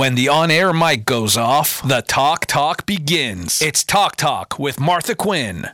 When the on air mic goes off, the Talk Talk begins. It's Talk Talk with Martha Quinn.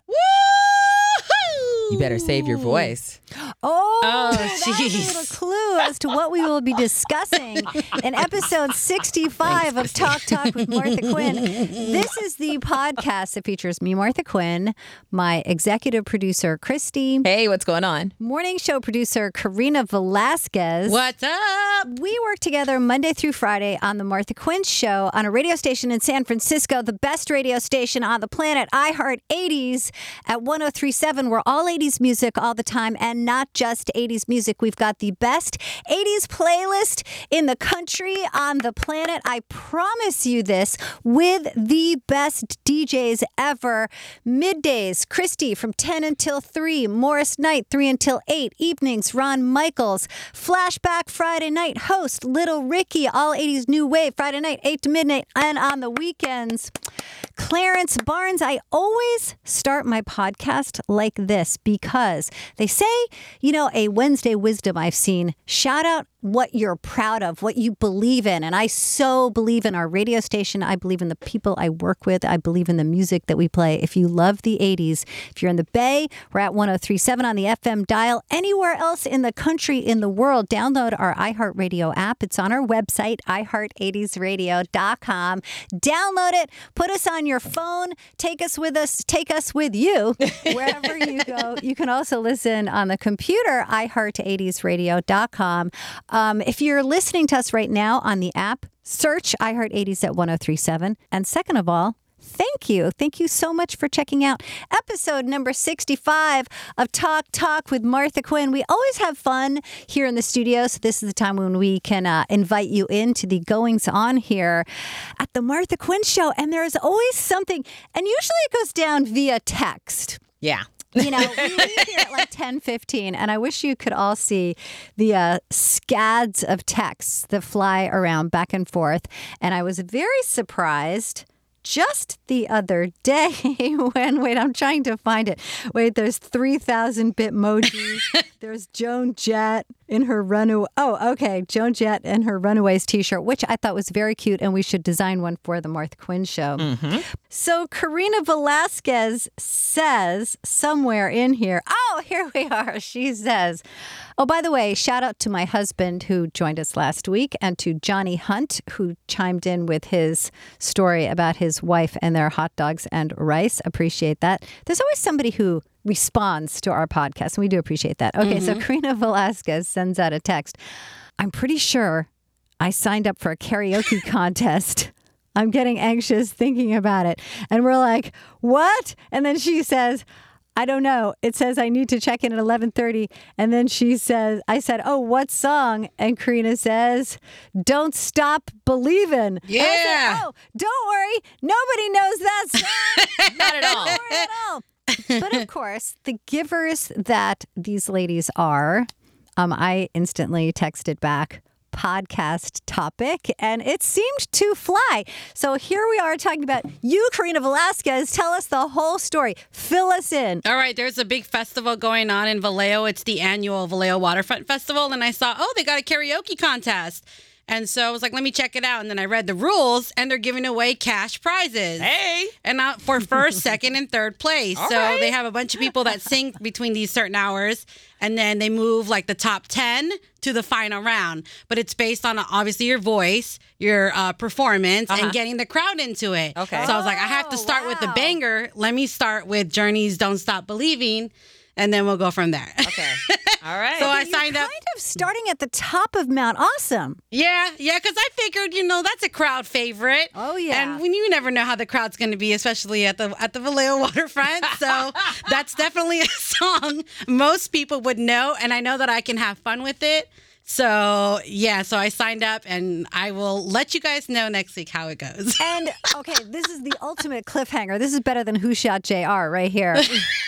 You better save your voice. Oh, Oh, that's a jeez. little clue as to what we will be discussing in episode 65 of Talk Talk with Martha Quinn. This is the podcast that features me, Martha Quinn, my executive producer, Christy, Hey, what's going on? morning show producer, Karena Velazquez. What's up? We work together Monday through Friday on the Martha Quinn Show on a radio station in San Francisco, the best radio station on the planet, iHeart 80s at 1037. We're all 80s music all the time and not just 80s music. We've got the best 80s playlist in the country on the planet. I promise you this with the best DJs ever. Middays, Christy from 10 until 3, Morris Night 3 until 8, evenings, Ron Michaels, Flashback Friday night, host Little Ricky, all 80s new wave, Friday night, 8 to midnight, and on the weekends. Clarence Barnes, I always start my podcast like this because they say, you know, a Wednesday wisdom I've seen shout out what you're proud of, what you believe in. And I so believe in our radio station. I believe in the people I work with. I believe in the music that we play. If you love the 80s, if you're in the Bay, we're at 1037 on the FM dial. Anywhere else in the country, in the world, download our iHeartRadio app. It's on our website, iHeart80sRadio.com. Download it, put us on your phone, take us with us, take us with you wherever you go. You can also listen on the computer, iHeart80sRadio.com. Um, if you're listening to us right now on the app, search iHeart80s at 1037. And second of all, Thank you. Thank you so much for checking out episode number 65 of Talk Talk with Martha Quinn. We always have fun here in the studio. So, this is the time when we can uh, invite you into the goings on here at the Martha Quinn Show. And there is always something, and usually it goes down via text Yeah. You know, we leave here at like 10, 15, and I wish you could all see the uh, scads of texts that fly around back and forth. And I was very surprised just the other day when, wait, I'm trying to find it. Wait, there's 3,000 Bitmojis. there's Joan Jett in her runaway. Oh, okay. Joan Jett in her Runaways t shirt, which I thought was very cute, and we should design one for the Martha Quinn show. Mm-hmm. So Karena Velazquez says somewhere in here, oh, here we are. She says, oh, by the way, shout out to my husband who joined us last week and to Johnny Hunt who chimed in with his story about his wife and their hot dogs and rice. Appreciate that. There's always somebody who responds to our podcast, and we do appreciate that. Okay, so mm-hmm. Karena Velazquez sends out a text. I'm pretty sure I signed up for a karaoke contest. I'm getting anxious thinking about it. And we're like, "What?" And then she says, "I don't know. It says I need to check in at 11:30." And then she says, "I said, "Oh, what song?" And Karena says, "Don't Stop Believin'." And I said, Yeah. oh, don't worry. Nobody knows that song. Not at all. Worry at all. But of course, the givers that these ladies are, um, I instantly texted back podcast topic and it seemed to fly. So here we are talking about you, Karena Velazquez. Tell us the whole story. Fill us in. All right, there's a big festival going on in Vallejo. It's the annual Vallejo Waterfront Festival. And I saw, oh, they got a karaoke contest. And so I was like, let me check it out. And then I read the rules, and they're giving away cash prizes. Hey. And uh, for first, second, and third place. All so right. they have a bunch of people that sing between these certain hours, and then they move like the top 10 to the final round. But it's based on uh, obviously your voice, your uh, performance, Uh-huh. and getting the crowd into it. Okay. So I was like, I have to Oh, start with the banger. Let me start with Journey's Don't Stop Believing, and then we'll go from there. Okay. All right. So I You're signed up. kind of starting at the top of Mount Awesome. Yeah, yeah, because I figured, you know, that's a crowd favorite. Oh, yeah. and when you never know how the crowd's going to be, especially at the at the Vallejo waterfront. So that's definitely a song most people would know, and I know that I can have fun with it. So yeah, so I signed up, and I will let you guys know next week how it goes. And okay, this is the ultimate cliffhanger. This is better than Who Shot JR right here.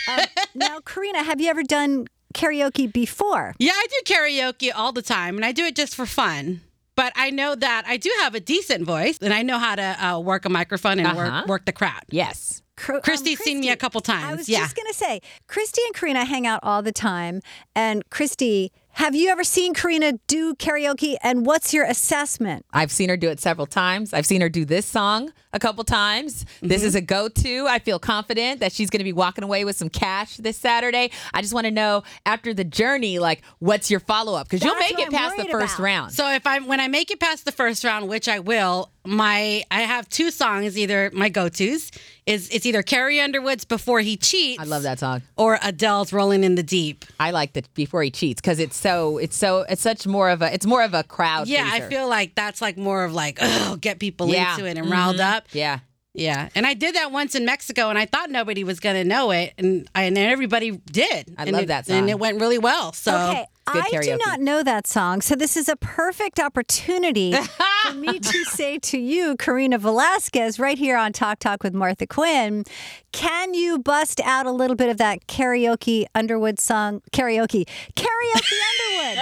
Um, now, Karena, have you ever done karaoke before? Yeah, I do karaoke all the time, and I do it just for fun. But I know that I do have a decent voice, and I know how to uh, work a microphone and Uh-huh. work work the crowd. yes. Cr- um, Christy's seen me a couple times, I was yeah. just gonna say, Christy and Karena hang out all the time, and Christy Have you ever seen Karena do karaoke and what's your assessment? I've seen her do it several times. I've seen her do this song a couple times. This is a go to. I feel confident that she's going to be walking away with some cash this Saturday. I just want to know after the journey, like, what's your follow up? Because you'll make it I'm past the first about. round. So if I when I make it past the first round, which I will, my I have two songs. Either my go tos is it's either Carrie Underwood's "Before He Cheats." I love that song. Or Adele's "Rolling in the Deep." I like the before he cheats because it's so it's so it's such more of a it's more of a crowd. Yeah, I feel like that's like more of like oh, get people Yeah. into it and mm-hmm. riled up. yeah. Yeah, and I did that once in Mexico, and I thought nobody was gonna know it, and I, and everybody did. I And love it- that song, and it went really well. So Okay, good I do not know that song, so this is a perfect opportunity for me to say to you, Karena Velazquez, right here on Talk Talk with Martha Quinn, can you bust out a little bit of that karaoke Underwood song? Karaoke, karaoke Underwood.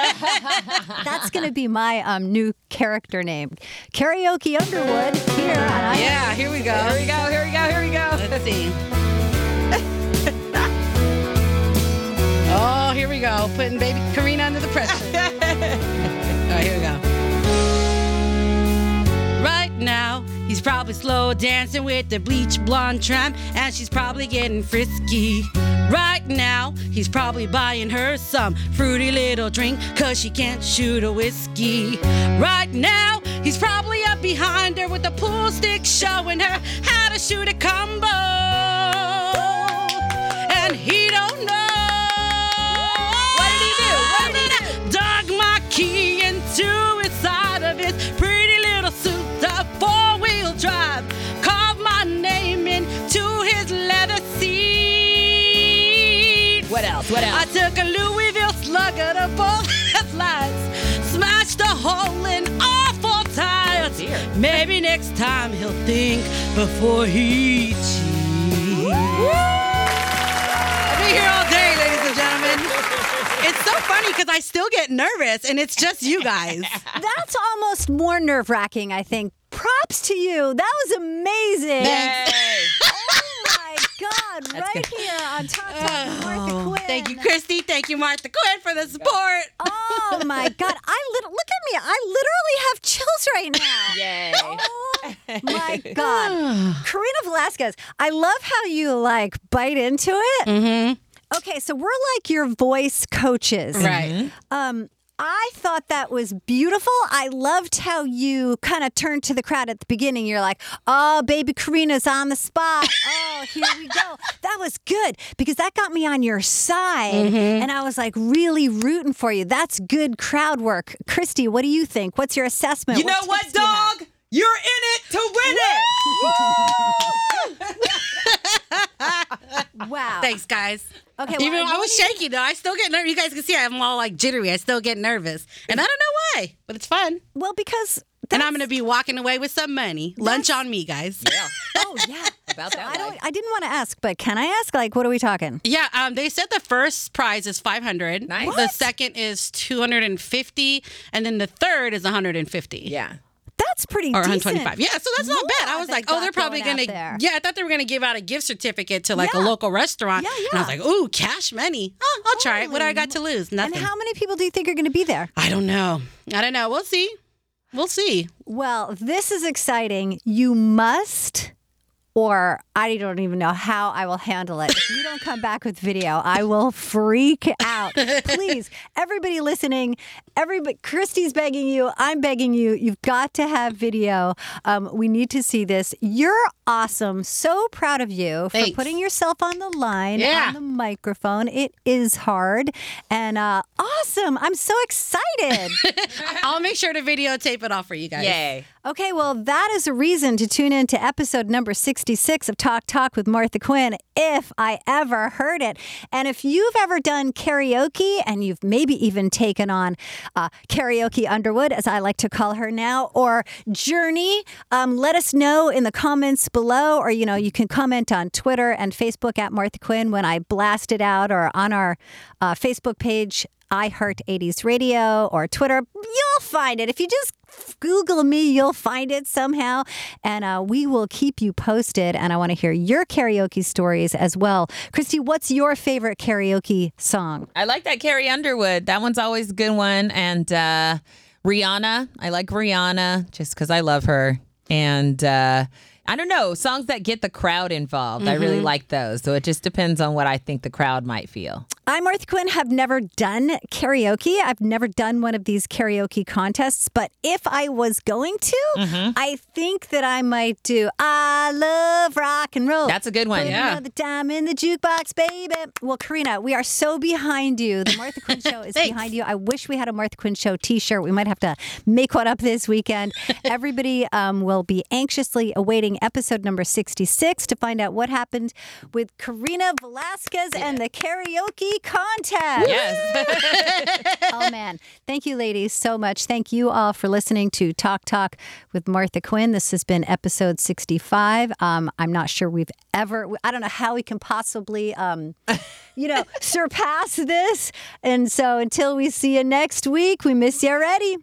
That's going to be my um, new character name, karaoke Underwood. Here, on I- yeah, here we go. Here we go. Here we go. Here we go. Let's see. oh, here we go. Putting baby Karena under the pressure. he's probably slow dancing with the bleach blonde tramp, and she's probably getting frisky. Right now, he's probably buying her some fruity little drink, cause she can't shoot a whiskey. Right now, he's probably up behind her with a pool stick showing her how to shoot a combo. Seat. What else? I took a Louisville slugger to both headlights, smashed a hole in all four tires. Oh, dear. Maybe next time he'll think before he cheats. I'll be here all day, ladies and gentlemen. It's so funny because I still get nervous, and it's just you guys. That's almost more nerve wracking, I think. Props to you. That was amazing. Yay. Oh my God, right here on Top Talk with Martha Quinn. Thank you, Christy. Thank you, Martha Quinn, for the support. Oh my God. I lit- look at me. I literally have chills right now. Yay. Oh my God. Karena Velazquez, I love how you like bite into it. Mm-hmm. Okay, so we're like your voice coaches. Right. Um, I thought that was beautiful. I loved how you kind of turned to the crowd at the beginning. You're like, oh, baby Karena's on the spot. Oh, here we go. That was good because that got me on your side. Mm-hmm. And I was like really rooting for you. That's good crowd work. Christy, what do you think? What's your assessment? You know what, tips do you dog? You're in it to win Wow. Thanks, guys. Okay, well, Even I though I was really- shaky though, I still get nervous. You guys can see I'm all like jittery. I still get nervous, and I don't know why, but it's fun. Well, because And I'm gonna be walking away with some money. Lunch on me, guys. Yeah. Oh yeah. About So that I don't. life. I didn't want to ask, but can I ask? Like, what are we talking? Yeah, um, they said the first prize is 500. Nice. The second is 250, and then the third is 150. Yeah. That's pretty Or decent. 125. Yeah, so that's not bad. I was like, oh, they're probably going gonna. there. Yeah, I thought they were gonna give out a gift certificate to like Yeah. a local restaurant. Yeah, yeah. And I was like, ooh, cash money. Oh, I'll try it. What do I got to lose? Nothing and how many people do you think are going to be there? I don't know. I don't know. We'll see. We'll see. Well, this is exciting. You must, or I don't even know how I will handle it. If you don't come back with video, I will freak out. Please, everybody listening, everybody, Christy's begging you. I'm begging you. You've got to have video. Um, we need to see this. You're awesome. So proud of you for Thanks. putting yourself on the line Yeah. on the microphone. It is hard and uh, awesome. I'm so excited. I'll make sure to videotape it all for you guys. Yay. Okay, well, that is a reason to tune in to episode number 66 of Talk Talk with Martha Quinn, if I ever heard it. And if you've ever done karaoke and you've maybe even taken on uh, Karaoke Underwood, as I like to call her now, or Journey, um, let us know in the comments below, or, you know, you can comment on Twitter and Facebook at Martha Quinn when I blast it out, or on our uh, Facebook page I Heart 80s Radio or Twitter, you'll find it. If you just Google me, you'll find it somehow. And uh, we will keep you posted. And I want to hear your karaoke stories as well. Christy, what's your favorite karaoke song? I like that Carrie Underwood. That one's always a good one. And uh, Rihanna. I like Rihanna just because I love her. And uh, I don't know, songs that get the crowd involved. I really mm-hmm. like those. So it just depends on what I think the crowd might feel. I'm Martha Quinn, have never done karaoke. I've never done one of these karaoke contests, but if I was going to, mm-hmm. I think that I might do I love rock and roll. That's a good one. Put Yeah. Another time in the jukebox, baby. Well, Karena, we are so behind you. The Martha Quinn Show is behind you. I wish we had a Martha Quinn Show t shirt. We might have to make one up this weekend. Everybody um, will be anxiously awaiting episode number 66 to find out what happened with Karena Velazquez and the karaoke contest. Yes. oh man. Thank you, ladies, so much. Thank you all for listening to Talk Talk with Martha Quinn. This has been episode 65. Um, I'm not sure we've ever, I don't know how we can possibly, um, you know, surpass this. And so until we see you next week, we miss you already.